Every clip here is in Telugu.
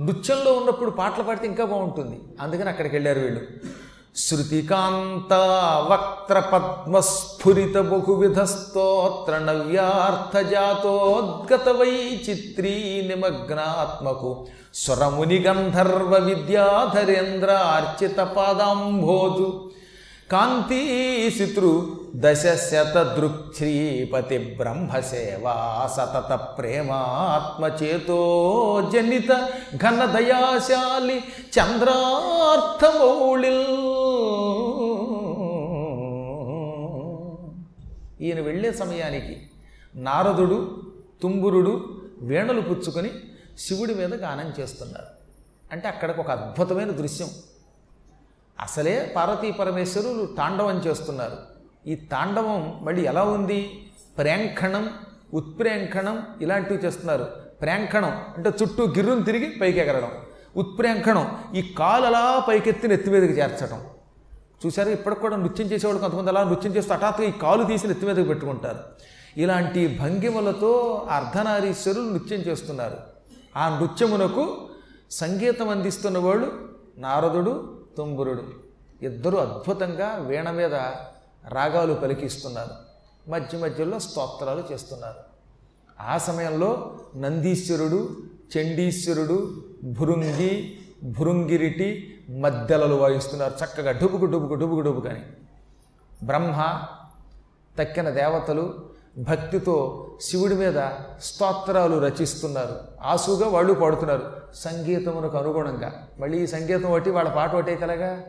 నృత్యంలో ఉన్నప్పుడు పాటలు పాడితే ఇంకా బాగుంటుంది. అందుకని అక్కడికి వెళ్ళారు వీళ్ళు. శృతికాంత వక్త్ర పద్మస్ఫురిత బహువిధ స్తోత్ర నవ్యార్థ జాతోద్గత వైచిత్రీ నిమగ్నాత్మకు స్వరముని గంధర్వ విద్యాధరేంద్ర అర్చిత పాదాంభోజు కాంతీశితృ దశ శత దృక్శ్రీపతి బ్రహ్మసేవా సతత ప్రేమాత్మచేతో జనిత ఘన దయాశాలి చంద్రార్థమౌళిల్ ఈయన వెళ్ళే సమయానికి నారదుడు తుంబురుడు వీణలు పుచ్చుకొని శివుడి మీద గానం చేస్తున్నారు. అంటే అక్కడికి ఒక అద్భుతమైన దృశ్యం. అసలే పార్వతీ పరమేశ్వరులు తాండవం చేస్తున్నారు. ఈ తాండవం మళ్ళీ ఎలా ఉంది? ప్రేంఖణం ఉత్ప్రేంఖణం ఇలాంటివి చేస్తున్నారు. ప్రేంఖణం అంటే చుట్టూ గిర్రును తిరిగి పైకి ఎగరడం. ఉత్ప్రేంఖణం ఈ కాలు అలా పైకెత్తి నెత్తిమీదకి చేర్చడం. చూసారు ఇప్పటికి కూడా నృత్యం చేసేవాడు కొంతమంది అలా నృత్యం చేస్తూ హఠాత్తుగా ఈ కాలు తీసి నెత్తిమీదకి పెట్టుకుంటారు. ఇలాంటి భంగిమలతో అర్ధనారీశ్వరులు నృత్యం చేస్తున్నారు. ఆ నృత్యమునకు సంగీతం అందిస్తున్న వాళ్ళు నారదుడు తుంబురుడు. ఇద్దరు అద్భుతంగా వీణ మీద రాగాలు పలికిస్తున్నారు. మధ్య మధ్యలో స్తోత్రాలు చేస్తున్నారు. ఆ సమయంలో నందీశ్వరుడు చండీశ్వరుడు భృంగి భృంగిరిటి మద్దెలలు వాయిస్తున్నారు. చక్కగా డుబుకు డుబుకు డుబుకు డుబుకు అని బ్రహ్మ తక్కిన దేవతలు భక్తితో శివుడి మీద స్తోత్రాలు రచిస్తున్నారు. ఆసుగా వాళ్ళు పాడుతున్నారు. సంగీతమునకు అనుగుణంగా. మళ్ళీ ఈ సంగీతం ఒకటి వాళ్ళ పాట ఒకటే కలగా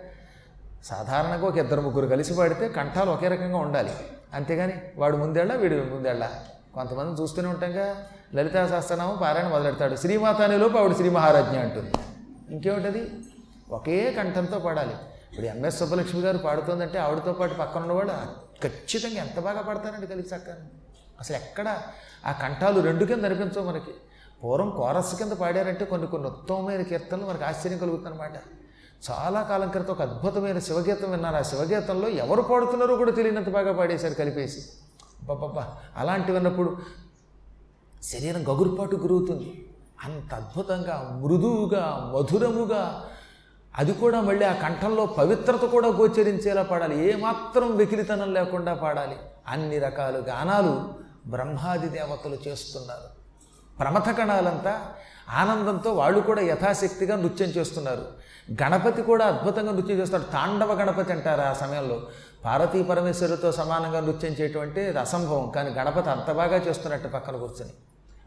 సాధారణంగా ఒక ఇద్దరు ముగ్గురు కలిసి పాడితే కంఠాలు ఒకే రకంగా ఉండాలి. అంతేగాని వాడు ముందేళ్ళ వీడు ముందేళ్ళ? కొంతమంది చూస్తూనే ఉంటాంగా. లలితా సహస్రనామం పారాయణ మొదలెడతాడు. శ్రీమాత అనేలోపు ఆవిడ శ్రీ మహారాజ్ఞ అంటుంది. ఇంకేమిటది? ఒకే కంఠంతో పాడాలి. ఇప్పుడు ఎంఎస్ సుబ్బలక్ష్మి గారు పాడుతోందంటే ఆవిడతో పాటు పక్కన ఉన్నవాడు ఖచ్చితంగా ఎంత బాగా పాడతారండి కలిసి చక్కని అసలు ఎక్కడ? ఆ కంఠాలు రెండు కింద అనిపించవు మనకి. పూర్వం కోరస్ కింద పాడారంటే కొన్ని కొన్ని ఉత్తమమైన కీర్తనలు మనకు ఆశ్చర్యం కలుగుతుందన్నమాట. చాలా కాలం క్రితం ఒక అద్భుతమైన శివగీతం విన్నారు ఆ శివగీతంలో ఎవరు పాడుతున్నారో కూడా తెలియనంత బాగా పాడేశారు కలిపేసి. బాబా అలాంటి విన్నప్పుడు శరీరం గగురుపాటు గురుగుతుంది అంత అద్భుతంగా మృదువుగా మధురముగా అది కూడా మళ్ళీ ఆ కంఠంలో పవిత్రత కూడా గోచరించేలా పాడాలి. ఏమాత్రం వెకిలితనం లేకుండా పాడాలి. అన్ని రకాల గానాలు బ్రహ్మాది దేవతలు చేస్తున్నారు. ప్రమథ కణాలంతా ఆనందంతో వాళ్ళు కూడా యథాశక్తిగా నృత్యం చేస్తున్నారు. గణపతి కూడా అద్భుతంగా నృత్యం చేస్తాడు. తాండవ గణపతి అంటారు ఆ సమయంలో. పార్వతీ పరమేశ్వరుతో సమానంగా నృత్యం చేయటం అంటే అసంభవం. కానీ గణపతి అంత బాగా చేస్తున్నట్టు పక్కన కూర్చొని.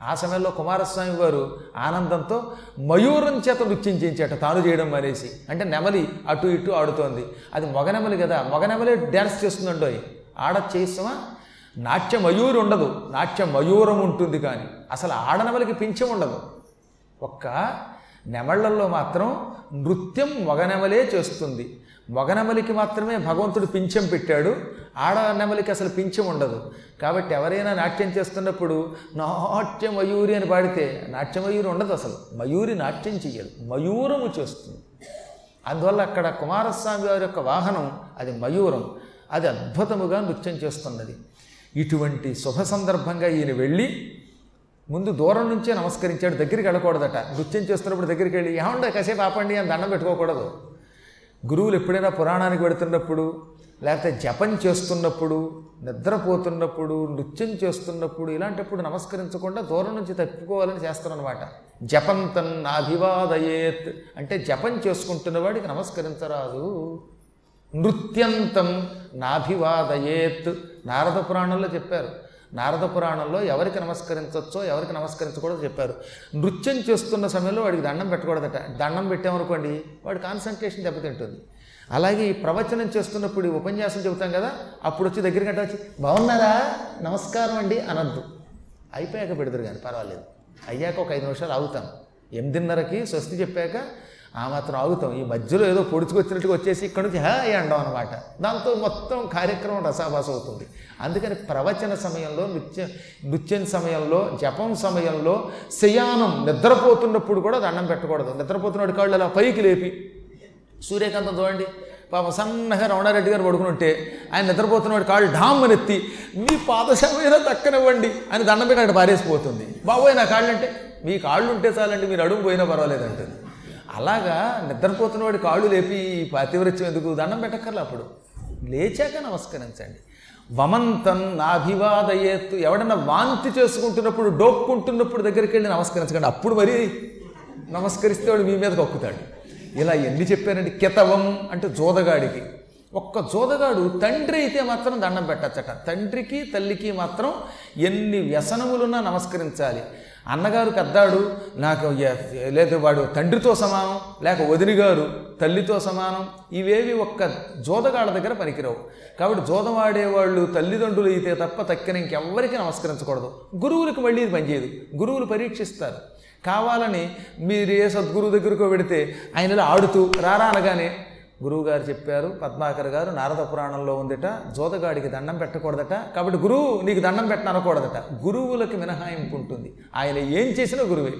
ఆ సమయంలో కుమారస్వామి వారు ఆనందంతో మయూరం చేత నృత్యం చేయించాట తాను చేయడం మానేసి. అంటే నెమలి అటు ఇటు ఆడుతోంది. అది మొగనెమలి కదా మొగనెమలి డ్యాన్స్ చేస్తుందండో ఆడ చేస్తామా నాట్య మయూరి ఉండదు. నాట్య మయూరం ఉంటుంది కానీ. అసలు ఆడనెమలికి పింఛం ఉండదు. ఒక్క నెమళ్ళలో మాత్రం నృత్యం మగనెమలే చేస్తుంది. మగనెమలికి మాత్రమే భగవంతుడు పింఛం పెట్టాడు. ఆడ నెమలికి అసలు పింఛం ఉండదు. కాబట్టి ఎవరైనా నాట్యం చేస్తున్నప్పుడు నాట్య మయూరి అని పాడితే నాట్య మయూరి ఉండదు అసలు. మయూరి నాట్యం చెయ్యదు. మయూరము చేస్తుంది. అందువల్ల అక్కడ కుమారస్వామి వారి యొక్క వాహనం అది మయూరం. అది అద్భుతముగా నృత్యం చేస్తున్నది. ఇటువంటి శుభ సందర్భంగా ఈయన వెళ్ళి ముందు దూరం నుంచే నమస్కరించాడు దగ్గరికి వెళ్ళకూడదట. నృత్యం చేస్తున్నప్పుడు దగ్గరికి వెళ్ళి ఏమంటే కాసేపు ఆపండి అని దండం పెట్టుకోకూడదు. గురువులు ఎప్పుడైనా పురాణానికి పెడుతున్నప్పుడు లేకపోతే జపం చేస్తున్నప్పుడు నిద్రపోతున్నప్పుడు నృత్యం చేస్తున్నప్పుడు ఇలాంటప్పుడు నమస్కరించకుండా దూరం నుంచి తప్పుకోవాలని చేస్తారనమాట జపంతం నాభివాదయేత్ అంటే జపం చేసుకుంటున్న వాడికి నమస్కరించరాదు. నృత్యంతం నాభివాదయేత్. నారద పురాణంలో చెప్పారు నారద పురాణంలో ఎవరికి నమస్కరించవచ్చో ఎవరికి నమస్కరించకూడదు చెప్పారు. నృత్యం చేస్తున్న సమయంలో వాడికి దండం పెట్టకూడదట. దండం పెట్టామనుకోండి వాడి కాన్సన్ట్రేషన్ దెబ్బతింటుంది. అలాగే ఈ ప్రవచనం చేస్తున్నప్పుడు ఉపన్యాసం చెబుతాం కదా అప్పుడు వచ్చి దగ్గర గంట వచ్చి బాగున్నారా నమస్కారం అండి అనద్దు. అయిపోయాక పెడతారు కానీ పర్వాలేదు. అయ్యాక ఒక ఐదు నిమిషాలు ఆగుతాం. ఎనిమిదిన్నరకి స్వస్తి చెప్పాక ఆ మాత్రం ఆగుతాం. ఈ మధ్యలో ఏదో పొడుచుకొచ్చినట్టుగా వచ్చేసి ఇక్కడ నుంచి హా అండం అనమాట దాంతో మొత్తం కార్యక్రమం రసాభాస అవుతుంది. అందుకని ప్రవచన సమయంలో నృత్య నృత్యం సమయంలో జపం సమయంలో శయానం నిద్రపోతున్నప్పుడు కూడా దండం పెట్టకూడదు. నిద్రపోతున్నప్పుడు కాళ్ళు అలా పైకి లేపి సూర్యకాంతం చూడండి. పాప సన్నగా రమణారెడ్డి గారు పడుకునుంటే ఆయన నిద్రపోతున్నవాడు కాళ్ళు ఢామ్ ఎత్తి మీ పాదశమైన దక్కనివ్వండి అని దండం పెట్టి పారేసిపోతుంది. బాబోయ్ నా కాళ్ళు అంటే మీ కాళ్ళు ఉంటే చాలండి మీరు అడుగు పోయినా పర్వాలేదంటుంది. అలాగా నిద్రపోతున్న వాడి కాళ్ళు లేపి ఈ పాతివృత్యం ఎందుకు? దండం పెట్టక్కర్లే అప్పుడు. లేచాక నమస్కరించండి. వమంతం నాభివాదయేత్తు. ఎవడన్నా వాంతి చేసుకుంటున్నప్పుడు డోక్కుంటున్నప్పుడు దగ్గరికి వెళ్ళి నమస్కరించకండి. అప్పుడు మరి నమస్కరిస్తే వాడు మీ మీద కొక్కుతాడు. ఇలా ఎన్ని చెప్పారండి? కితవం అంటే జోదగాడికి. ఒక్క జోదగాడు తండ్రి అయితే మాత్రం దండం పెట్టచ్చట. తండ్రికి తల్లికి మాత్రం ఎన్ని వ్యసనములున్నా నమస్కరించాలి. అన్నగారు పెద్దాడు నాకు లేదు వాడు తండ్రితో సమానం లేక వదినగారు తల్లితో సమానం ఇవేవి ఒక్క జోదగాళ్ళ దగ్గర పనికిరావు. కాబట్టి జోదవాడేవాళ్ళు తల్లిదండ్రులు అయితే తప్ప తక్కిన ఇంకెవ్వరికి నమస్కరించకూడదు. గురువులకు మళ్ళీ ఇది పనిచేయదు. గురువులు పరీక్షిస్తారు. కావాలని మీరు ఏ సద్గురువు దగ్గరకు పెడితే ఆయనలో ఆడుతూ రారా అనగానే గురువుగారు చెప్పారు పద్మాకర్ గారు నారద పురాణంలో ఉందిట జోదగాడికి దండం పెట్టకూడదట. కాబట్టి గురువు నీకు దండం పెట్టను అనకూడదట. గురువులకి మినహాయింపు ఉంటుంది ఆయన ఏం చేసినా గురువే.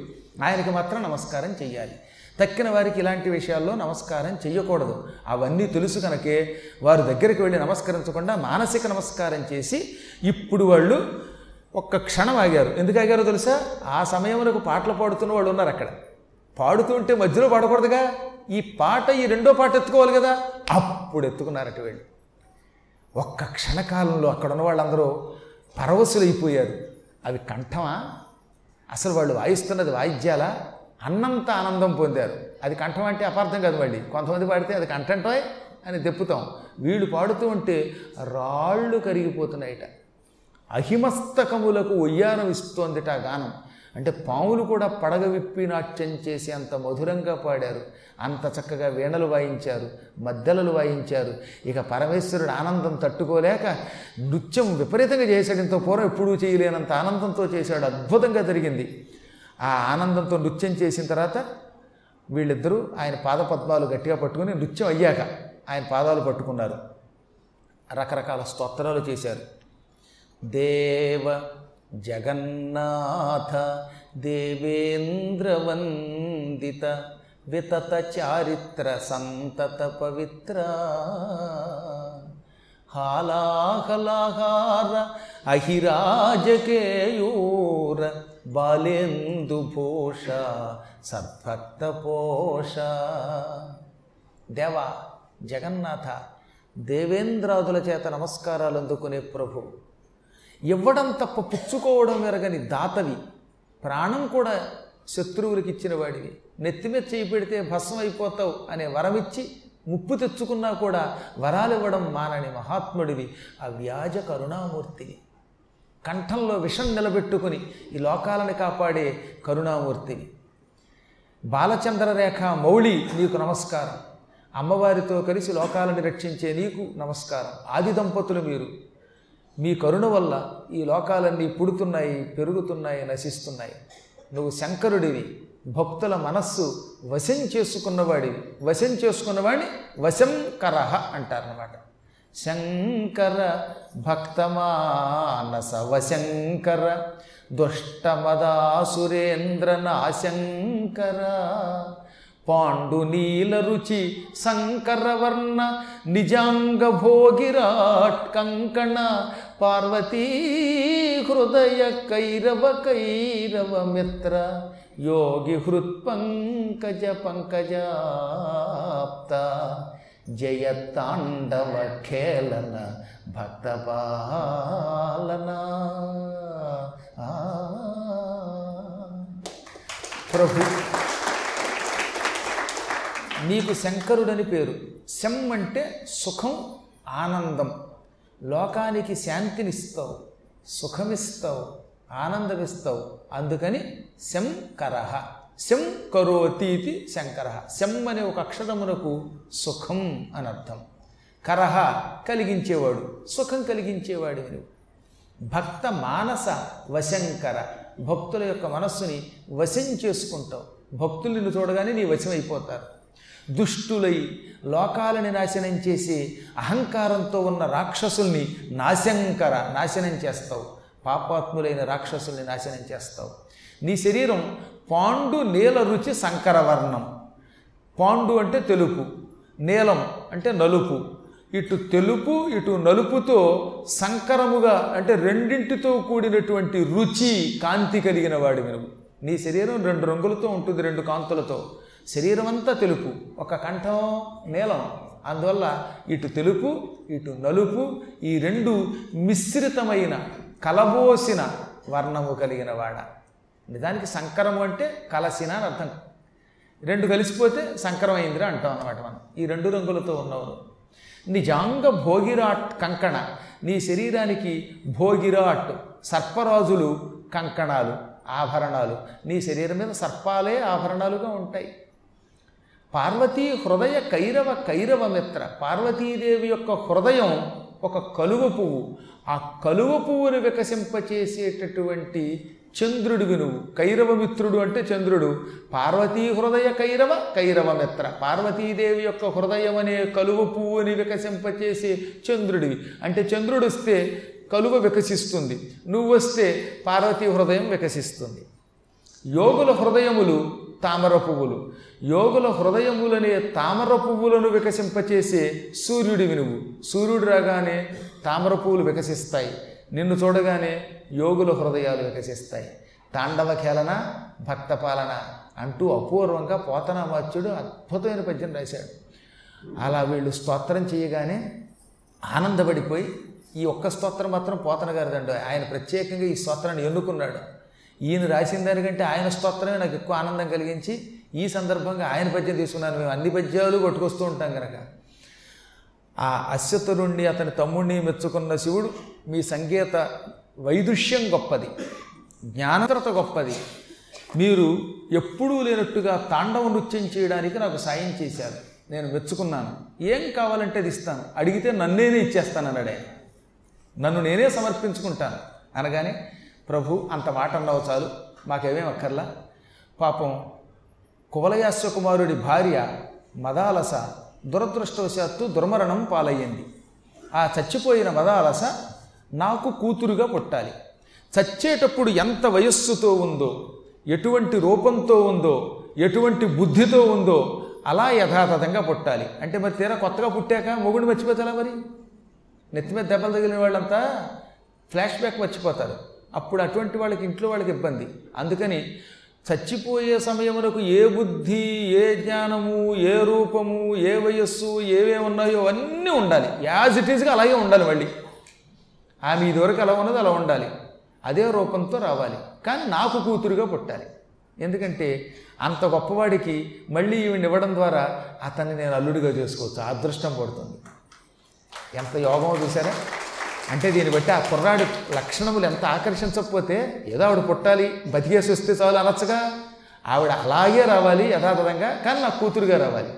ఆయనకి మాత్రం నమస్కారం చెయ్యాలి. తక్కిన వారికి ఇలాంటి విషయాల్లో నమస్కారం చెయ్యకూడదు. అవన్నీ తెలుసు కనుకే వారి దగ్గరికి వెళ్ళి నమస్కరించకుండా మానసిక నమస్కారం చేసి ఇప్పుడు వాళ్ళు ఒక్క క్షణం ఆగారు. ఎందుకు ఆగారో తెలుసా? ఆ సమయంలో పాటలు పాడుతున్న వాళ్ళు ఉన్నారు అక్కడ. పాడుతుంటే మధ్యలో పాడకూడదుగా? ఈ పాట ఈ రెండో పాట ఎత్తుకోవాలి కదా? అప్పుడు ఎత్తుకున్నారట వీళ్ళు. ఒక్క క్షణకాలంలో అక్కడ ఉన్న వాళ్ళందరూ పరవశులైపోయారు. అవి కంఠమా? అసలు వాళ్ళు వాయిస్తున్నది వాయిద్యాలా? అన్నంత ఆనందం పొందారు. అది కంఠం అంటే అపార్థం కాదు మళ్ళీ. కొంతమంది పాడితే అది కంఠంటోయ్ అని తెప్పుతాం వీళ్ళు పాడుతూ ఉంటే రాళ్ళు కరిగిపోతున్నాయిట. అహిమస్తకములకు ఒయ్యారం ఇస్తోందిట ఆ గానం. అంటే పాములు కూడా పడగ విప్పి నాట్యం చేసి అంత మధురంగా పాడారు. అంత చక్కగా వీణలు వాయించారు మద్దెలలు వాయించారు. ఇక పరమేశ్వరుడు ఆనందం తట్టుకోలేక నృత్యం విపరీతంగా చేశాడు. ఇంత పూర్వం ఎప్పుడూ చేయలేనంత ఆనందంతో చేశాడు. అద్భుతంగా జరిగింది. ఆ ఆనందంతో నృత్యం చేసిన తర్వాత వీళ్ళిద్దరూ ఆయన పాదపద్మాలు గట్టిగా పట్టుకుని నృత్యం అయ్యాక ఆయన పాదాలు పట్టుకున్నారు. రకరకాల స్తోత్రాలు చేశారు. దేవ జగన్నాథ దేవేంద్రవందిత వితత చారిత్ర సంతత పవిత్ర. హాలాహలాహార అహిరాజకేయూర బాలేందుభూష సద్భక్త పోష దేవా జగన్నాథ దేవేంద్రాదుల చేత నమస్కారాలు అందుకునే ప్రభు. ఇవ్వడం తప్ప పుచ్చుకోవడం ఎరగని దాతవి. ప్రాణం కూడా శత్రువులకి ఇచ్చిన వాడివి. నెత్తిమీద చేయి పెడితే భస్మం అయిపోతావు అనే వరమిచ్చి ముప్పు తెచ్చుకున్నా కూడా వరాలివ్వడం మానని మహాత్ముడివి ఆ వ్యాజ కరుణామూర్తివి. కంఠంలో విషం నిలబెట్టుకుని ఈ లోకాలను కాపాడే కరుణామూర్తివి. బాలచంద్రరేఖ మౌళి నీకు నమస్కారం. అమ్మవారితో కలిసి లోకాలను రక్షించే నీకు నమస్కారం. ఆది దంపతులు మీరు. మీ కరుణ వల్ల ఈ లోకాలన్నీ పుడుతున్నాయి పెరుగుతున్నాయి నశిస్తున్నాయి. నువ్వు శంకరుడివి భక్తుల మనస్సు వశం చేసుకున్నవాడివి. వశం చేసుకున్నవాడిని వశంకరహ అంటారనమాట శంకర భక్తమానస వశంకర దుష్టమదాసురేంద్ర నాశంకర పాండునీల రుచి సంకరవర్ణ నిజాంగ భోగిరాట్ కంకణ పార్వతీ హృదయ కైరవ కైరవ మిత్ర యోగి హృత్పంకజ పంకజాప్త. జయ తాండవ ఖేళన భక్త పాలన. ప్రభు నీకు శంకరుడని పేరు. శం అంటే సుఖం ఆనందం. లోకానికి శాంతినిస్తావు సుఖమిస్తావు ఆనందమిస్తావు. అందుకని శంకర శం కరోతీతి శంకర. శం అనే ఒక అక్షరమునకు సుఖం అని అర్థం కరహ కలిగించేవాడు సుఖం కలిగించేవాడు నువ్వు. భక్త మానస వశంకర భక్తుల యొక్క మనస్సుని వశం చేసుకుంటావు. భక్తులు నిన్ను చూడగానే నీ వశమైపోతారు. దుష్టులై లోకాలని నాశనం చేసి అహంకారంతో ఉన్న రాక్షసుల్ని నాశంకర నాశనం చేస్తావు. పాపాత్ములైన రాక్షసుల్ని నాశనం చేస్తావు. నీ శరీరం పాండు నీల రుచి సంకరవర్ణం పాండు అంటే తెలుపు నీలం అంటే నలుపు. ఇటు తెలుపు ఇటు నలుపుతో సంకరముగా అంటే రెండింటితో కూడినటువంటి రుచి కాంతి కలిగిన వాడు నువ్వు. నీ శరీరం రెండు రంగులతో ఉంటుంది రెండు కాంతులతో. శరీరం అంతా తెలుపు ఒక కంఠం నీలం. అందువల్ల ఇటు తెలుపు ఇటు నలుపు ఈ రెండు మిశ్రితమైన కలబోసిన వర్ణము కలిగిన వాడ. నిజానికి సంకరము అంటే కలసిన అని అర్థం. రెండు కలిసిపోతే సంకరం అయిందిరా అంటాం అనమాట మనం. ఈ రెండు రంగులతో ఉన్నవారు నిజాంగ భోగిరాట్ కంకణ. నీ శరీరానికి భోగిరాట్ సర్పరాజులు కంకణాలు ఆభరణాలు. నీ శరీరం మీద సర్పాలే ఆభరణాలుగా ఉంటాయి. పార్వతీ హృదయ కైరవ కైరవ మిత్ర. పార్వతీదేవి యొక్క హృదయం ఒక కలువ పువ్వు. ఆ కలువ పువ్వును వికసింపచేసేటటువంటి చంద్రుడివి నువ్వు. కైరవ మిత్రుడు అంటే చంద్రుడు. పార్వతీ హృదయ కైరవ కైరవ మిత్ర. పార్వతీదేవి యొక్క హృదయం అనే కలువ పువ్వుని వికసింపచేసే చంద్రుడివి. అంటే చంద్రుడు వస్తే కలువ వికసిస్తుంది. నువ్వు వస్తే పార్వతీ హృదయం వికసిస్తుంది. యోగుల హృదయములు తామర పువ్వులు. యోగుల హృదయములనే తామర పువ్వులను వికసింపచేసే సూర్యుడివి నువ్వు. సూర్యుడు రాగానే తామర పువ్వులు వికసిస్తాయి. నిన్ను చూడగానే యోగుల హృదయాలు వికసిస్తాయి. తాండవ కేలన భక్త పాలన అంటూ అపూర్వంగా పోతనామాత్యుడు అద్భుతమైన పద్యం రాశాడు. అలా వీళ్ళు స్తోత్రం చేయగానే ఆనందపడిపోయి ఈ ఒక్క స్తోత్రం మాత్రం పోతన గారిదండు ఆయన ప్రత్యేకంగా ఈ స్తోత్రాన్ని ఎన్నుకున్నాడు. ఈయన రాసిన దానికంటే ఆయన స్తోత్రమే నాకు ఎక్కువ ఆనందం కలిగించి ఈ సందర్భంగా ఆయన పద్యం తీసుకున్నాను. మేము అన్ని పద్యాలు కొట్టుకొస్తూ ఉంటాం కనుక ఆ అశ్వతరుణ్ణి అతని తమ్ముణ్ణి మెచ్చుకున్న శివుడు మీ సంగీత వైదుష్యం గొప్పది. జ్ఞానతరత గొప్పది. మీరు ఎప్పుడూ లేనట్టుగా తాండవ నృత్యం చేయడానికి నాకు సాయం చేశారు. నేను మెచ్చుకున్నాను. ఏం కావాలంటే అది ఇస్తాను. అడిగితే నన్నేనే ఇచ్చేస్తాను అన్నాడే నన్ను నేనే సమర్పించుకుంటాను. అనగానే ప్రభు అంత మాట అన్నావు చాలు. మాకేమేం అక్కర్లా? పాపం కువలయాశ్వ కుమారుడి భార్య మదాలస దురదృష్టవశాత్తు దుర్మరణం పాలయ్యింది. ఆ చచ్చిపోయిన మదాలస నాకు కూతురుగా పుట్టాలి. చచ్చేటప్పుడు ఎంత వయస్సుతో ఉందో ఎటువంటి రూపంతో ఉందో ఎటువంటి బుద్ధితో ఉందో అలా యథాతథంగా పుట్టాలి. అంటే మరి తీరా కొత్తగా పుట్టాక మొగుడు మర్చిపోతారా మరి? నెత్తి మీద దెబ్బలు తగిలిన వాళ్ళంతా ఫ్లాష్ బ్యాక్ మర్చిపోతారు. అప్పుడు అటువంటి వాళ్ళకి ఇంట్లో వాళ్ళకి ఇబ్బంది. అందుకని చచ్చిపోయే సమయమునకు ఏ బుద్ధి ఏ జ్ఞానము ఏ రూపము ఏ వయస్సు ఏవే ఉన్నాయో అన్నీ ఉండాలి. యాజ్ ఇట్ ఈజ్గా అలాగే ఉండాలి మళ్ళీ. ఆమె ఇదివరకు అలా ఉన్నది అలా ఉండాలి. అదే రూపంతో రావాలి. కానీ నాకు కూతురుగా పుట్టాలి. ఎందుకంటే అంత గొప్పవాడికి మళ్ళీ ఈవిని ఇవ్వడం ద్వారా అతన్ని నేను అల్లుడిగా చేసుకోవచ్చు. అదృష్టం పడుతుంది. ఎంత యోగమో చూసారా అంటే దీన్ని బట్టి ఆ కుర్రాడి లక్షణములు ఎంత ఆకర్షించకపోతే ఏదో ఆవిడ పుట్టాలి బతికేసి వస్తే చాలు అనొచ్చగా. ఆవిడ అలాగే రావాలి యథాతథంగా కానీ నాకు కూతురుగా రావాలి.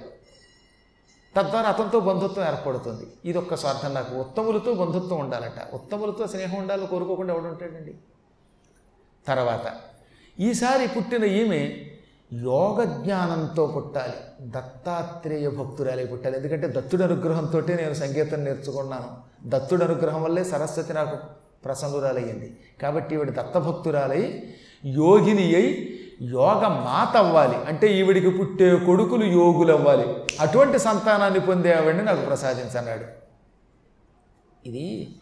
తద్వారా అతనితో బంధుత్వం ఏర్పడుతుంది. ఇది ఒక్క స్వార్థం నాకు. ఉత్తములతో బంధుత్వం ఉండాలట. ఉత్తములతో స్నేహం ఉండాలని కోరుకోకుండా ఎవడుంటాడండి తర్వాత ఈసారి పుట్టిన ఈమె యోగ జ్ఞానంతో పుట్టాలి. దత్తాత్రేయ భక్తురాలే పుట్టాలి. ఎందుకంటే దత్తుడి అనుగ్రహంతో నేను సంగీతం నేర్చుకున్నాను. దత్తుడి అనుగ్రహం వల్లే సరస్వతి నాకు ప్రసన్నురాలయ్యింది. కాబట్టి ఈవిడ దత్తభక్తురాలై యోగిని అయి యోగ మాత అవ్వాలి. అంటే ఈవిడికి పుట్టే కొడుకులు యోగులు అవ్వాలి. అటువంటి సంతానాన్ని పొందే ఆవిడని నాకు ప్రసాదించన్నాడు. ఇది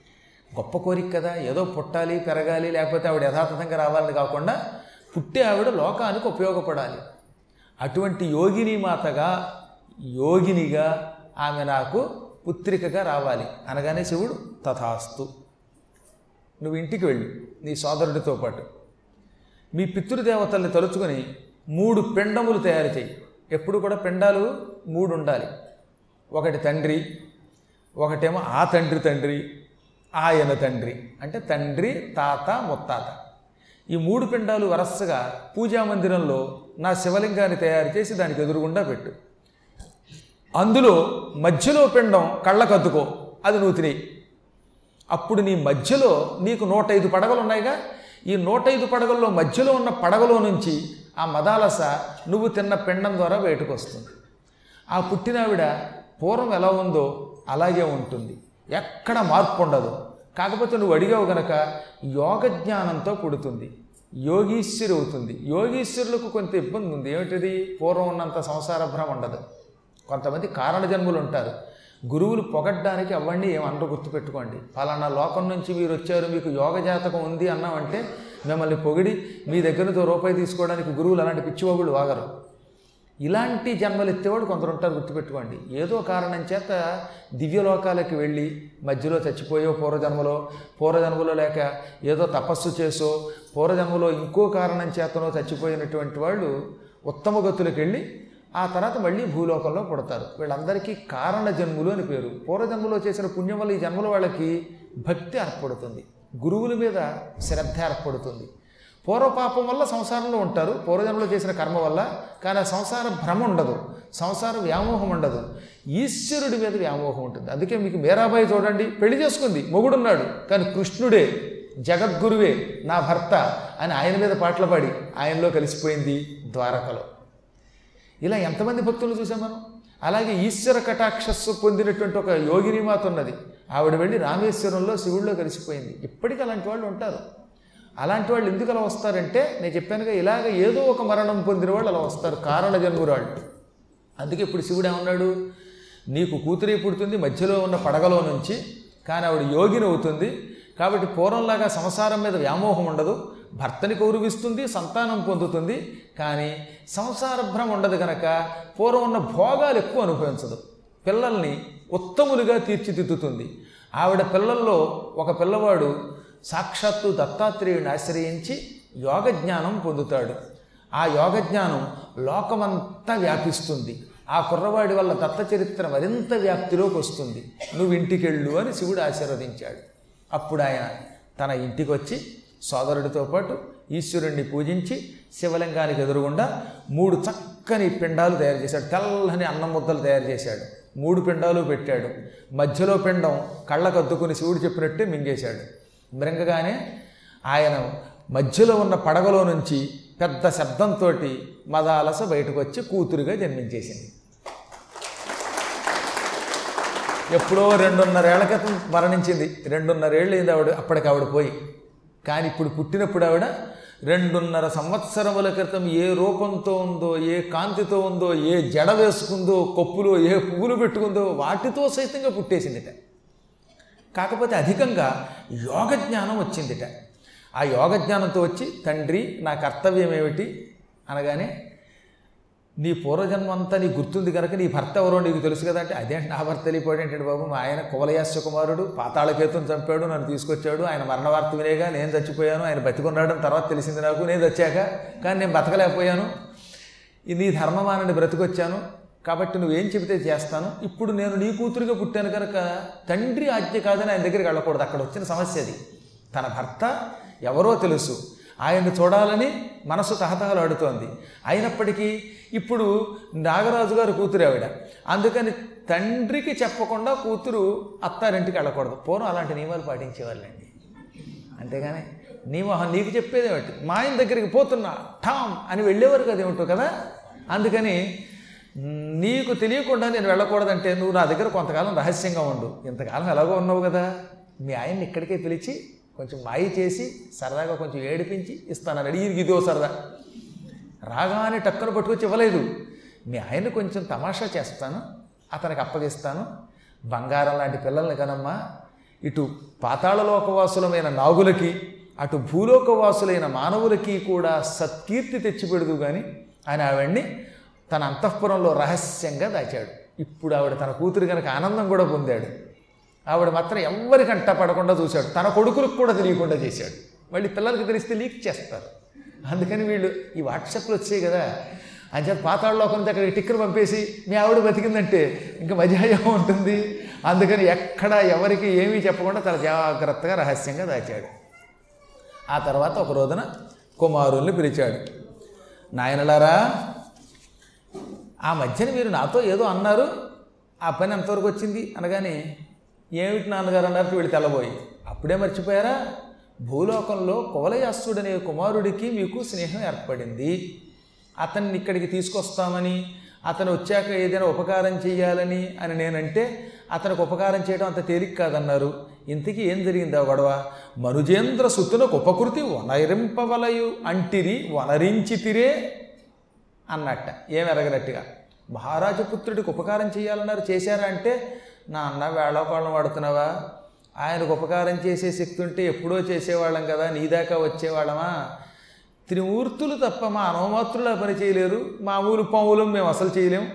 గొప్ప కోరిక కదా. ఏదో పుట్టాలి పెరగాలి లేకపోతే ఆవిడ యథాతథంగా రావాలని కాకుండా పుట్టే ఆవిడ లోకానికి ఉపయోగపడాలి. అటువంటి యోగిని మాతగా యోగినిగా ఆమె నాకు పుత్రికగా రావాలి. అనగానే శివుడు తథాస్తు నువ్వు ఇంటికి వెళ్ళు నీ సోదరుడితో పాటు మీ పితృదేవతల్ని తలుచుకొని మూడు పిండములు తయారు చేయి ఎప్పుడు కూడా పిండాలు మూడు ఉండాలి. ఒకటి తండ్రి ఒకటేమో ఆ తండ్రి తండ్రి ఆయన తండ్రి. అంటే తండ్రి తాత ముత్తాత. ఈ మూడు పిండాలు వరసగా పూజా మందిరంలో నా శివలింగాన్ని తయారు చేసి దానికి ఎదురుగుండా పెట్టు. అందులో మధ్యలో పిండం కళ్ళకద్దుకో అది నువ్వు తినేయి. అప్పుడు నీ మధ్యలో నీకు నూట ఐదు పడగలు ఉన్నాయిగా ఈ నూట ఐదు పడగల్లో మధ్యలో ఉన్న పడగలో నుంచి ఆ మదాలస నువ్వు తిన్న పిండం ద్వారా బయటకు వస్తుంది ఆ పుట్టినావిడ పూర్వం ఎలా ఉందో అలాగే ఉంటుంది. ఎక్కడ మార్పు ఉండదు కాకపోతే నువ్వు అడిగావు గనక యోగ జ్ఞానంతో పుడుతుంది యోగీశ్వరి అవుతుంది యోగీశ్వరులకు కొంత ఇబ్బంది ఉంది. ఏమిటిది? పూర్వం ఉన్నంత సంసార భ్రమ ఉండదు. కొంతమంది కారణ జన్ములు ఉంటారు గురువులు పొగడ్డానికి అవన్నీ ఏమనరు గుర్తుపెట్టుకోండి. ఫలానా లోకం నుంచి మీరు వచ్చారు మీకు యోగ జాతకం ఉంది అన్నామంటే మిమ్మల్ని పొగిడి మీ దగ్గరతో రూపాయి తీసుకోవడానికి గురువులు అలాంటి పిచ్చివాగులు వాగరు. ఇలాంటి జన్మలు ఎత్తేవాడు కొందరు ఉంటారు గుర్తుపెట్టుకోండి. ఏదో కారణం చేత దివ్యలోకాలకి వెళ్ళి మధ్యలో చచ్చిపోయో పూర్వజన్మలో పూర్వజన్మలో లేక ఏదో తపస్సు చేసో పూర్వజన్మలో ఇంకో కారణం చేతనో చచ్చిపోయినటువంటి వాళ్ళు ఉత్తమ గతులకు వెళ్ళి ఆ తర్వాత మళ్ళీ భూలోకంలో పుడతారు. వీళ్ళందరికీ కారణ జన్ములు అని పేరు. పూర్వజన్మలో చేసిన పుణ్యం వల్ల ఈ జన్మల వాళ్ళకి భక్తి ఏర్పడుతుంది గురువుల మీద శ్రద్ధ ఏర్పడుతుంది పూర్వపాపం వల్ల సంసారంలో ఉంటారు పూర్వజన్మలో చేసిన కర్మ వల్ల కానీ ఆ సంసార భ్రమ ఉండదు సంసార వ్యామోహం ఉండదు. ఈశ్వరుడి మీద వ్యామోహం ఉంటుంది. అందుకే మీకు మీరాబాయి చూడండి పెళ్ళి చేసుకుంది మొగుడున్నాడు కానీ కృష్ణుడే జగద్గురువే నా భర్త అని ఆయన మీద పాటలు పాడి ఆయనలో కలిసిపోయింది ద్వారకలో. ఇలా ఎంతమంది భక్తులు చూసాం మనం? అలాగే ఈశ్వర కటాక్షస్సు పొందినటువంటి ఒక యోగిని మాత ఉన్నది ఆవిడ వెళ్ళి రామేశ్వరంలో శివుడిలో కలిసిపోయింది. ఇప్పటికీ అలాంటి వాళ్ళు ఉంటారు. అలాంటి వాళ్ళు ఎందుకు అలా వస్తారంటే నేను చెప్పానుగా ఇలాగ ఏదో ఒక మరణం పొందిన వాళ్ళు అలా వస్తారు. కారణ జన్మురాళ్ళు అందుకే ఇప్పుడు శివుడు ఏమన్నాడు? నీకు కూతురి పుడుతుంది మధ్యలో ఉన్న పడగలో నుంచి. కానీ ఆవిడ యోగిని అవుతుంది కాబట్టి పూర్వంలాగా సంసారం మీద వ్యామోహం ఉండదు. భర్తని గౌరవిస్తుంది సంతానం పొందుతుంది. కానీ సంసార భ్రమ ఉండదు కనుక పూర్వం ఉన్న భోగాలు ఎక్కువ అనుభవించదు. పిల్లల్ని ఉత్తములుగా తీర్చిదిద్దుతుంది. ఆవిడ పిల్లల్లో ఒక పిల్లవాడు సాక్షాత్తు దత్తాత్రేయుని ఆశ్రయించి యోగ జ్ఞానం పొందుతాడు. ఆ యోగ జ్ఞానం లోకమంతా వ్యాపిస్తుంది. ఆ కుర్రవాడి వల్ల దత్త చరిత్ర మరింత వ్యాప్తిలోకి వస్తుంది. నువ్వు ఇంటికెళ్ళు అని శివుడు ఆశీర్వదించాడు. అప్పుడు ఆయన తన ఇంటికి వచ్చి సోదరుడితో పాటు ఈశ్వరుణ్ణి పూజించి శివలింగానికి ఎదురుగుండా మూడు చక్కని పిండాలు తయారు చేశాడు. తెల్లని అన్నం ముద్దలు తయారు చేశాడు. మూడు పిండాలు పెట్టాడు. మధ్యలో పిండం కళ్ళకద్దుకుని శివుడు చెప్పినట్టే మింగేశాడు. మృంగగానే ఆయన మధ్యలో ఉన్న పడగలో నుంచి పెద్ద శబ్దంతో మదాలస బయటకు వచ్చి కూతురుగా జన్మించేసింది. ఎప్పుడో రెండున్నరేళ్ళ క్రితం మరణించింది. రెండున్నరేళ్ళు అయింది ఆవిడ అప్పటికి ఆవిడ పోయి. కానీ ఇప్పుడు పుట్టినప్పుడు ఆవిడ రెండున్నర సంవత్సరముల క్రితం ఏ రూపంతో ఉందో ఏ కాంతితో ఉందో ఏ జడ వేసుకుందో కొప్పులో ఏ పువ్వులు పెట్టుకుందో వాటితో సైతంగా పుట్టేసిందిట. కాకపోతే అధికంగా యోగ జ్ఞానం వచ్చిందిట. ఆ యోగ జ్ఞానంతో వచ్చి తండ్రి నా కర్తవ్యం ఏమిటి? అనగానే నీ పూర్వజన్మంతా నీ గుర్తుంది కనుక నీ భర్త ఎవరో నీకు తెలుసు కదా అంటే అదే నా భర్త వెళ్ళిపోయాడు ఏంటంటే బాబు. మా ఆయన కువలయాస్య కుమారుడు పాతాళకేతుని చంపాడు నన్ను తీసుకొచ్చాడు. ఆయన మరణ వార్త వినేగా నేను చచ్చిపోయాను. ఆయన బతికున్నాడని తర్వాత తెలిసింది నాకు. నేను వచ్చాక కానీ నేను బతకలేకపోయాను. ఇది నీ ధర్మమానని బ్రతికొచ్చాను. కాబట్టి నువ్వేం చెబితే చేస్తాను. ఇప్పుడు నేను నీ కూతురుగా పుట్టాను కనుక తండ్రి ఆజ్ఞ కాదని ఆయన దగ్గరికి వెళ్ళకూడదు. అక్కడ వచ్చిన సమస్య అది. తన భర్త ఎవరో తెలుసు. ఆయన్ని చూడాలని మనసు తహతహలాడుతోంది అయినప్పటికీ ఇప్పుడు నాగరాజు గారు కూతురు ఆవిడ. అందుకని తండ్రికి చెప్పకుండా కూతురు అత్తారింటికి వెళ్ళకూడదు. పూర్వం అలాంటి నియమాలు పాటించేవాళ్ళండి. అంతేగాని నీ మొహం నీకు చెప్పేది ఏమిటి? మా ఆయన దగ్గరికి పోతున్నా ఠామ్ అని వెళ్ళేవారు కదా ఏమిటో కదా? అందుకని నీకు తెలియకుండా నేను వెళ్ళకూడదంటే నువ్వు నా దగ్గర కొంతకాలం రహస్యంగా ఉండు. ఇంతకాలం ఎలాగో ఉన్నావు కదా? మీ ఆయన్ని ఇక్కడికే పిలిచి కొంచెం మాయి చేసి సరదాగా కొంచెం ఏడిపించి ఇస్తానని అడిగి ఇదో సరదా. రాగానే టక్కున పట్టుకొచ్చి ఇవ్వలేదు. మీ ఆయన్ని కొంచెం తమాషా చేస్తాను అతనికి అప్పగిస్తాను. బంగారం లాంటి పిల్లల్ని కనమ్మా. ఇటు పాతాళలోకవాసులమైన నాగులకి అటు భూలోకవాసులైన మానవులకి కూడా సత్కీర్తి తెచ్చిపెడదు కానీ ఆయన ఆవిడ్ని తన అంతఃపురంలో రహస్యంగా దాచాడు. ఇప్పుడు ఆవిడ తన కూతురు కనుక ఆనందం కూడా పొందాడు. ఆవిడ మాత్రం ఎవ్వరికంట పడకుండా చూశాడు. తన కొడుకులకు కూడా తెలియకుండా చేశాడు. మళ్ళీ పిల్లలకి తెలిస్తే లీక్ చేస్తారు. అందుకని వీళ్ళు ఈ వాట్సాప్లు వచ్చాయి కదా. అంచేత పాతాళలోకం దగ్గర టిక్కర్ పంపేసి మీ ఆవిడ బతికిందంటే ఇంకా మజాయం ఉంటుంది. అందుకని ఎక్కడ ఎవరికి ఏమీ చెప్పకుండా తన జాగ్రత్తగా రహస్యంగా దాచాడు. ఆ తర్వాత ఒక రోజున కుమారుల్ని పిలిచాడు. నాయనలారా ఆ మధ్యన మీరు నాతో ఏదో అన్నారు ఆ పని ఎంతవరకు వచ్చింది? అనగానే ఏమిటి నాన్నగారు అన్నట్టు వీళ్ళు తెల్లబోయి. అప్పుడే మర్చిపోయారా? భూలోకంలో కువలయాస్తుడనే కుమారుడికి మీకు స్నేహం ఏర్పడింది. అతన్ని ఇక్కడికి తీసుకొస్తామని అతను వచ్చాక ఏదైనా ఉపకారం చేయాలని అని నేనంటే అతనికి ఉపకారం చేయడం అంత తేలిక కాదన్నారు. ఇంతకీ ఏం జరిగింది ఆ గొడవ? మనుజేంద్ర సుతునకు ఉపకృతి వనరింపవలయు అంటిరి వనరించితిరే అన్నట్ట. ఏం ఎరగనట్టుగా. మహారాజపుత్రుడికి ఉపకారం చేయాలన్నారు చేశారా అంటే నా అన్న వేళకోళం వాడుతున్నావా? ఆయనకు ఉపకారం చేసే శక్తి ఉంటే ఎప్పుడో చేసేవాళ్ళం కదా నీ దాకా వచ్చేవాళ్ళమా? త్రిమూర్తులు తప్ప మా అనవమాత్రులు పని చేయలేరు మామూలు పాములు మేము అసలు చేయలేం.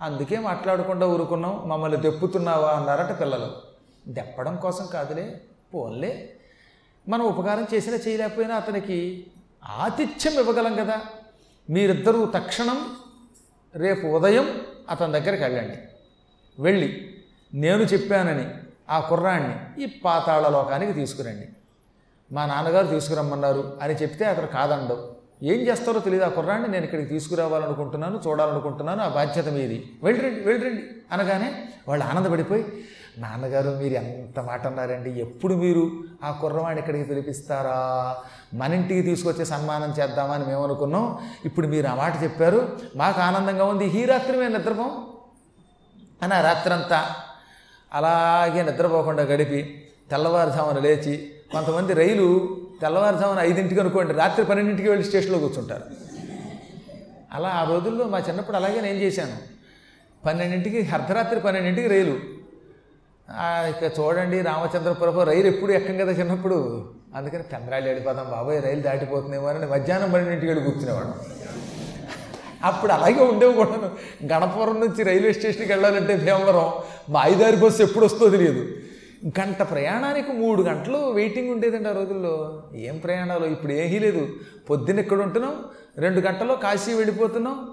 అందుకే మాట్లాడకుండా ఊరుకున్నాం మమ్మల్ని దెప్పుతున్నావా? అన్నారట పిల్లలు. దెప్పడం కోసం కాదులే పోన్లే. మనం ఉపకారం చేసినా చేయలేకపోయినా అతనికి ఆతిథ్యం ఇవ్వగలం కదా. మీరిద్దరూ తక్షణం రేపు ఉదయం అతని దగ్గరికి వెళ్ళండి. వెళ్ళి నేను చెప్పానని ఆ కుర్రాన్ని ఈ పాతాళ లోకానికి తీసుకురండి. మా నాన్నగారు తీసుకురమ్మన్నారు అని చెప్తే అతను కాదండవు ఏం చేస్తారో తెలియదు ఆ కుర్రాన్ని నేను ఇక్కడికి తీసుకురావాలనుకుంటున్నాను చూడాలనుకుంటున్నాను. ఆ బాధ్యత మీది. వెళ్ళరండి వెళ్ళరండి అనగానే వాళ్ళు ఆనందపడిపోయి నాన్నగారు మీరు ఎంత మాట అన్నారండి? ఎప్పుడు మీరు ఆ కుర్రవాడిని ఇక్కడికి పిలిపిస్తారా? మన ఇంటికి తీసుకొచ్చే సన్మానం చేద్దామని మేము అనుకున్నాం. ఇప్పుడు మీరు ఆ మాట చెప్పారు. మాకు ఆనందంగా ఉంది. ఈ రాత్రి మేము నిద్రపోం? అని ఆ రాత్రంతా అలాగే నిద్రపోకుండా గడిపి తెల్లవారుజామున లేచి కొంతమంది రైలు తెల్లవారుజామున ఐదింటికి అనుకోండి రాత్రి పన్నెండింటికి వెళ్ళి స్టేషన్లో కూర్చుంటారు. అలా ఆ రోజుల్లో మా చిన్నప్పుడు అలాగే నేను చేశాను. పన్నెండింటికి అర్ధరాత్రి పన్నెండింటికి రైలు ఇక చూడండి రామచంద్రపురపు రైలు ఎప్పుడు ఎక్కం కదా చిన్నప్పుడు. అందుకని చంద్రాలు వెళ్ళిపోతాం బాబాయ్ రైలు దాటిపోతుందేమో అని మధ్యాహ్నం పన్నెండింటికి వెళ్ళి కూర్చునేవాడు. అప్పుడు అలాగే ఉండేవి కూడాను. గణపురం నుంచి రైల్వే స్టేషన్కి వెళ్ళాలంటే భీమవరం మాయిదారి బస్సు ఎప్పుడు వస్తుందో తెలియదు. గంట ప్రయాణానికి మూడు గంటలు వెయిటింగ్ ఉండేదండి ఆ రోజుల్లో. ఏం ప్రయాణాలు? ఇప్పుడు ఏమీ లేదు. పొద్దున్న ఇక్కడ ఉంటున్నాం? రెండు గంటల్లో కాశీ వెళ్ళిపోతున్నాం.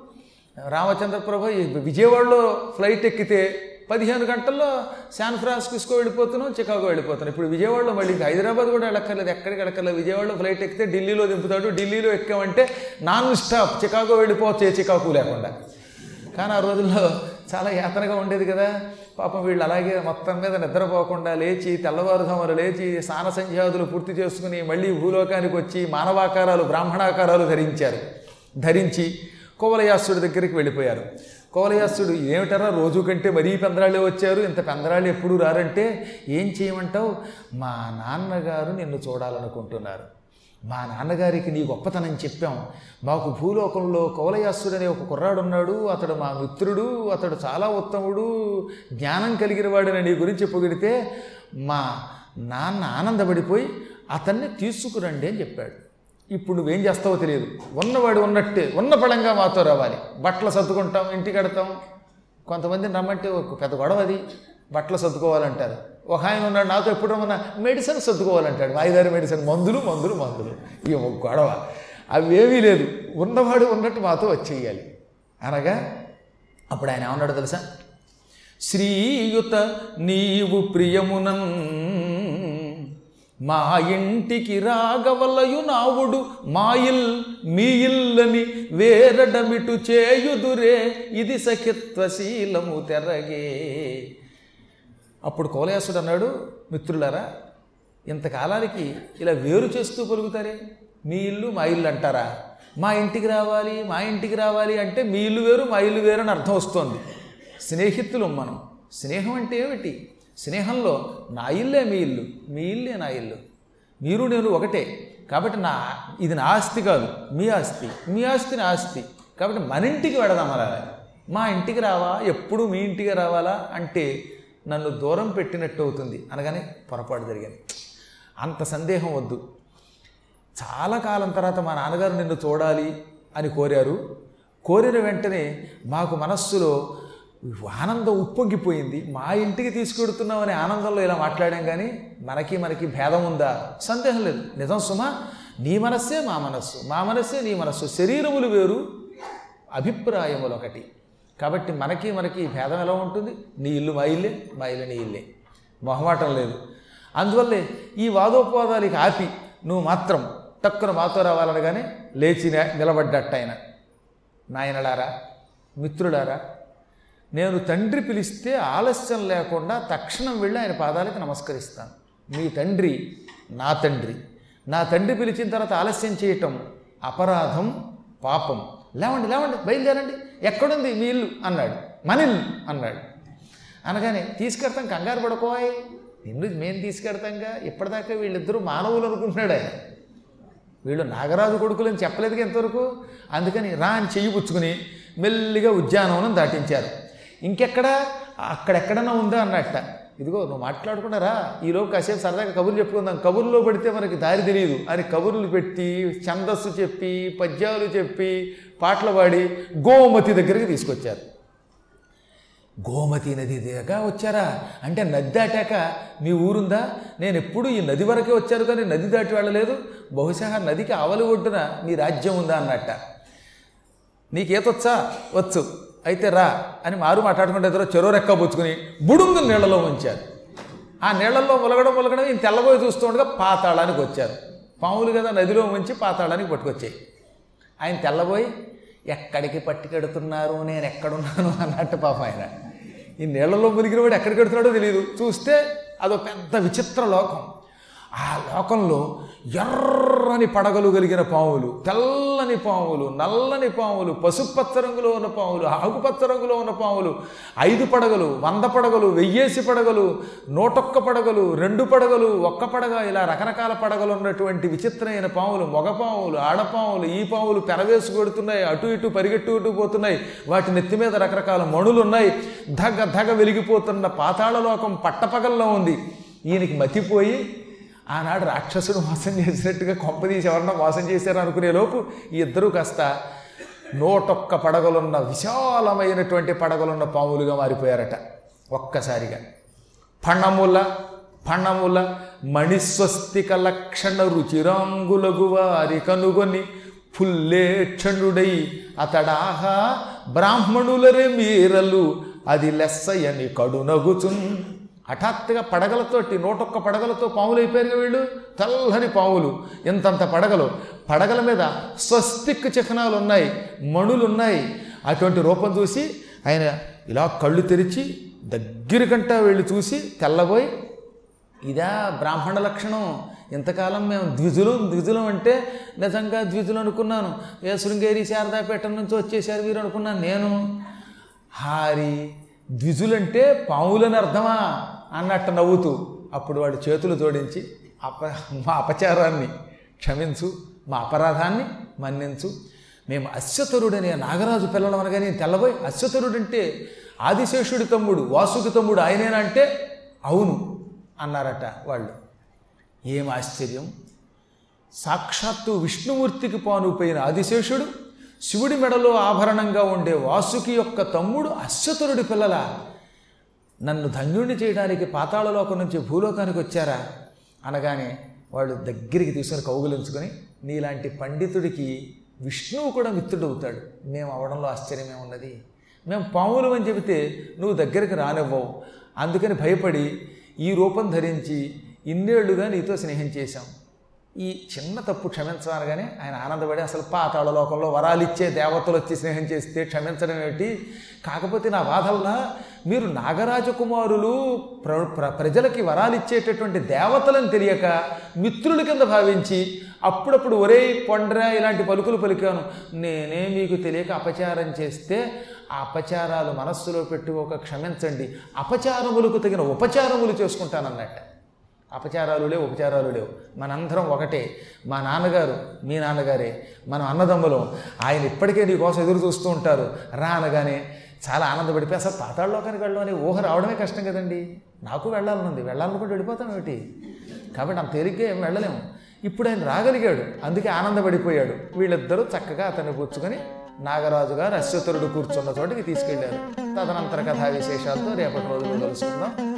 రామచంద్ర ప్రభు విజయవాడలో ఫ్లైట్ ఎక్కితే పదిహేను గంటల్లో శాన్ ఫ్రాన్సిస్కో వెళ్ళిపోతున్నాం చికాగో వెళ్ళిపోతున్నాం. ఇప్పుడు విజయవాడలో మళ్ళీ ఇంకా హైదరాబాద్ కూడా వెళ్ళక్కర్లేదు ఎక్కడికి వెళ్ళక్కర్లేదు. విజయవాడలో ఫ్లైట్ ఎక్కితే ఢిల్లీలో దింపుతాడు. ఢిల్లీలో ఎక్కామంటే నాన్ స్టాప్ చికాగో వెళ్ళిపోవచ్చు ఏ చికాకు లేకుండా. కానీ ఆ రోజుల్లో చాలా యాతనగా ఉండేది కదా. పాపం వీళ్ళు అలాగే మొత్తం మీద నిద్రపోకుండా లేచి తెల్లవారుజాములు లేచి స్నాన సంధ్యాదులు పూర్తి చేసుకుని మళ్ళీ భూలోకానికి వచ్చి మానవాకారాలు బ్రాహ్మణాకారాలు ధరించారు. ధరించి కోవలయాసుడి దగ్గరికి వెళ్ళిపోయారు. కోలయాసుడు ఏమిటరా రోజు కంటే మరీ పెందరాళ్ళే వచ్చారు? ఇంత పెందరాళ్ళు ఎప్పుడు రారంటే ఏం చేయమంటావు? మా నాన్నగారు నిన్ను చూడాలనుకుంటున్నారు. మా నాన్నగారికి నీ గొప్పతనం చెప్పాం. మాకు భూలోకంలో కౌలయాసుడు అనే ఒక కుర్రాడు ఉన్నాడు అతడు మా మిత్రుడు అతడు చాలా ఉత్తముడు. జ్ఞానం కలిగిన వాడని నీ గురించి పొగిడితే మా నాన్న ఆనందపడిపోయి అతన్ని తీసుకురండి అని చెప్పాడు. ఇప్పుడు నువ్వేం చేస్తావో తెలియదు. ఉన్నవాడు ఉన్నట్టే ఉన్న పడంగా మాతో రావాలి. బట్టలు సర్దుకుంటాం ఇంటికి కడతాం. కొంతమంది రమ్మంటే ఒక పెద్ద గొడవ అది. బట్టలు సర్దుకోవాలంటారు. ఒక ఆయన ఉన్నాడు నాతో ఎప్పుడు రమ్మన్నా మెడిసిన్ సర్దుకోవాలంటాడు. ఐదారు మెడిసిన్ మందులు మందులు మందులు. ఈ ఒక గొడవ. అవేమీ లేదు. ఉన్నవాడు ఉన్నట్టు మాతో వచ్చేయాలి. అనగా అప్పుడు ఆయన ఏమన్నాడు తెలుసా? శ్రీయుత నీవు ప్రియమునన్ మా ఇంటికి రాగవలయు నావుడు మాయిల్ మీయిల్లని వేరడమిటు చేయుదురే ఇది సఖిత్వశీలము తెరగే. అప్పుడు కోలయాసుడు అన్నాడు మిత్రులారా ఇంతకాలానికి ఇలా వేరు చేస్తూ పలుకుతారే? మీ ఇల్లు మా ఇల్లు అంటారా? మా ఇంటికి రావాలి మా ఇంటికి రావాలి అంటే మీ ఇల్లు వేరు మా ఇల్లు వేరు అని అర్థం వస్తోంది. స్నేహితులు మనం. స్నేహం అంటే ఏమిటి? స్నేహంలో నా ఇల్లే మీ ఇల్లు మీ ఇల్లే నా ఇల్లు. మీరు నేను ఒకటే. కాబట్టి నా ఇది నా ఆస్తి కాదు మీ ఆస్తి మీ ఆస్తి నా ఆస్తి. కాబట్టి మన ఇంటికి వెడదాం అలా. మా ఇంటికి రావా ఎప్పుడు మీ ఇంటికి రావాలా అంటే నన్ను దూరం పెట్టినట్టు అవుతుంది. అనగానే పొరపాటు జరిగింది. అంత సందేహం వద్దు. చాలా కాలం తర్వాత మా నాన్నగారు నిన్ను చూడాలి అని కోరారు. కోరిన వెంటనే మాకు మనస్సులో ఆనందం ఉప్పొంగిపోయింది. మా ఇంటికి తీసుకెడుతున్నామని ఆనందంలో ఇలా మాట్లాడాం కానీ మనకి మనకి భేదం ఉందా? సందేహం లేదు. నిజం సుమా? నీ మనస్సే మా మనస్సు. మా మనస్సే నీ మనస్సు. శరీరములు వేరు అభిప్రాయములు ఒకటి. కాబట్టి మనకి మనకి భేదం ఎలా ఉంటుంది? నీ ఇల్లు మా ఇల్లే మా ఇల్లు నీ ఇల్లే. మొహమాటం లేదు. అందువల్లే ఈ వాదోపవాదాలకి ఆపి నువ్వు మాత్రం తక్కువ మాతో రావాలనగానే లేచి నే- నిలబడ్డట్టు ఆయన. నాయనలారా మిత్రులారా నేను తండ్రి పిలిస్తే ఆలస్యం లేకుండా తక్షణం వెళ్ళి ఆయన పాదాలకి నమస్కరిస్తాను. మీ తండ్రి నా తండ్రి. నా తండ్రి పిలిచిన తర్వాత ఆలస్యం చేయటం అపరాధం పాపం. లేవండి లేవండి బయలుదేరండి. ఎక్కడుంది మీ ఇల్లు? అన్నాడు. మన ఇల్లు అన్నాడు. అనగానే తీసుకెడతాం కంగారు పడుకోవాయి. నిన్ను మేము తీసుకెడతాంగా. ఇప్పటిదాకా వీళ్ళిద్దరూ మానవులు అనుకుంటున్నాడు ఆయన. వీళ్ళు నాగరాజు కొడుకులని చెప్పలేదుగా ఎంతవరకు అందుకని రా అని చెయ్యి పుచ్చుకుని మెల్లిగా ఉద్యానవనం దాటించారు. ఇంకెక్కడ? అక్కడెక్కడన్నా ఉందా అన్నట్ట. ఇదిగో నువ్వు మాట్లాడుకున్నారా? ఈలోపు కాసేపు సరదాగా కబుర్లు చెప్పుకుందాం. కబుర్లో పడితే మనకి దారి తెలియదు. అని కబుర్లు పెట్టి ఛందస్సు చెప్పి పద్యాలు చెప్పి పాటలు పాడి గోమతి దగ్గరికి తీసుకొచ్చారు. గోమతి నది దగ్గర వచ్చారా? అంటే నది దాటాక మీ ఊరుందా? నేను ఎప్పుడు ఈ నది వరకే వచ్చాను కానీ నది దాటి వెళ్ళలేదు. బహుశా నదికి అవలు ఒడ్డున మీ రాజ్యం ఉందా అన్నట్ట. నీకేతొచ్చా వచ్చు. అయితే రా అని మారు మాట్లాడుకుంటే ఎదురో చెరో రెక్క పుచ్చుకుని బుడుంగు నీళ్ళలో ఉంచారు. ఆ నీళ్ళల్లో ములగడం ములగడం ఈయన తెల్లబోయి చూస్తుండగా పాతాళానికి వచ్చారు. పాములు కదా నదిలో ఉంచి పాతాళానికి పట్టుకొచ్చాయి. ఆయన తెల్లబోయి ఎక్కడికి పట్టుకెడుతున్నారు? నేను ఎక్కడున్నాను? అన్నట్టు పాప ఆయన. ఈ నీళ్ళలో మునిగిన వాడు ఎక్కడికెడుతున్నాడో తెలియదు చూస్తే అదో పెద్ద విచిత్ర లోకం. ఆ లోకంలో ఎర్రని పడగలు కలిగిన పాములు తెల్లని పాములు నల్లని పాములు పసుపచ్చ రంగులో ఉన్న పాములు ఆకుపచ్చ రంగులో ఉన్న పాములు ఐదు పడగలు వంద పడగలు వెయ్యేసి పడగలు నూటొక్క పడగలు రెండు పడగలు ఒక్క పడగ ఇలా రకరకాల పడగలు ఉన్నటువంటి విచిత్రమైన పాములు మగ పాములు ఆడపాములు ఈ పాములు పెరవేసి కొడుతున్నాయి అటు ఇటు పరిగెట్టుకుంటూ పోతున్నాయి. వాటి నెత్తి మీద రకరకాల మణులు ఉన్నాయి. ధగ ధగ వెలిగిపోతున్న పాతాళలోకం పట్టపగల్లో ఉంది. ఈయనకి మతిపోయి ఆనాడు రాక్షసుడు మోసం చేసినట్టుగా కొంపదీసి ఎవరన్నా మోసం చేశారు అనుకునే లోపు ఈ ఇద్దరూ కాస్త నూటొక్క పడగలున్న విశాలమైనటువంటి పడగలున్న పాములుగా మారిపోయారట ఒక్కసారిగా. పణముల ఫణముల మణిస్వస్తిక లక్షణ రుచిరాంగులగు వారి కనుగొని ఫుల్లేక్షణుడై అతడాహా బ్రాహ్మణులరే మీరలు అది లెస్సయని కడునగుచున్ హఠాత్తుగా పడగలతోటి నూటొక్క పడగలతో పాములు అయిపోయారు వీళ్ళు? తెల్లని పాములు ఇంతంత పడగలు? పడగల మీద స్వస్తిక్ చిహ్నాలు ఉన్నాయి మణులు ఉన్నాయి అటువంటి రూపం చూసి ఆయన ఇలా కళ్ళు తెరిచి దగ్గరికంటా వెళ్ళి చూసి తెల్లబోయి ఇదా బ్రాహ్మణ లక్షణం. ఇంతకాలం మేము ద్విజులం ద్విజులం అంటే నిజంగా ద్విజులు అనుకున్నాను. ఏ శృంగేరి శారదాపేట నుంచి వచ్చేసారు వీరు అనుకున్నాను నేను. హారి ద్విజులంటే పావులని అర్థమా? అన్నట్టు నవ్వుతూ అప్పుడు వాడు చేతులు జోడించి అప మా అపచారాన్ని క్షమించు మా అపరాధాన్ని మన్నించు. మేము అశ్వతరుడనే నాగరాజు పిల్లలం అనగానే తెల్లబోయి అశ్వతరుడంటే ఆదిశేషుడి తమ్ముడు వాసుకి తమ్ముడు ఆయనేనా అంటే అవును అన్నారట వాళ్ళు. ఏం ఆశ్చర్యం? సాక్షాత్తు విష్ణుమూర్తికి పానుపోయిన ఆదిశేషుడు శివుడి మెడలో ఆభరణంగా ఉండే వాసుకి యొక్క తమ్ముడు అశ్వతరుడి పిల్లల? నన్ను ధన్యుణ్ణి చేయడానికి పాతాళలోకం నుంచి భూలోకానికి వచ్చారా? అనగానే వాళ్ళు దగ్గరికి తీసుకొని కౌగులించుకొని నీలాంటి పండితుడికి విష్ణువు కూడా మిత్రుడవుతాడు. మేము అవడంలో ఆశ్చర్యమే ఉన్నది మేము పాములు అని చెబితే నువ్వు దగ్గరికి రానివ్వవు. అందుకని భయపడి ఈ రూపం ధరించి ఇన్నేళ్ళుగా నీతో స్నేహం చేశాం. ఈ చిన్న తప్పు క్షమించగానే ఆయన ఆనందపడి అసలు పాతాళ లోకంలో వరాలిచ్చే దేవతలు వచ్చి స్నేహం చేస్తే క్షమించడం ఏమిటి కాకపోతే నా బాధల్లా మీరు నాగరాజకుమారులు ప్ర ప్ర ప్రజలకి వరాలు ఇచ్చేటటువంటి దేవతలను తెలియక మిత్రుల కింద భావించి అప్పుడప్పుడు ఒరే పొండ్రా ఇలాంటి పలుకులు పలికాను. నేనే మీకు తెలియక అపచారం చేస్తే ఆ అపచారాలు మనస్సులో పెట్టుకోక క్షమించండి. అపచారములకు తగిన ఉపచారములు చేసుకుంటానన్నట్టు. అపచారాలు లేవు ఉపచారాలు లేవు. మనందరం ఒకటే. మా నాన్నగారు మీ నాన్నగారే మనం అన్నదమ్ములం. ఆయన ఇప్పటికే నీ కోసం ఎదురు చూస్తూ ఉంటారు. రా అనగానే చాలా ఆనందపడిపోయి అసలు పాతాళలోకానికి వెళ్ళడం అనే ఊహ రావడమే కష్టం కదండి. నాకు వెళ్ళాలనుంది. వెళ్ళాలనుకుంటే వెళ్ళిపోతాం ఏమిటి? కాబట్టి అంత తేలిగ్గా ఏం వెళ్ళలేము. ఇప్పుడు ఆయన రాగలిగాడు. అందుకే ఆనందపడిపోయాడు. వీళ్ళిద్దరూ చక్కగా అతన్ని కూర్చుకొని నాగరాజు గారు అశ్వతరుడు కూర్చున్న చోటికి తీసుకెళ్ళారు. తదనంతర కథా విశేషాలతో రేపటి రోజులు కలుసుకుందాం.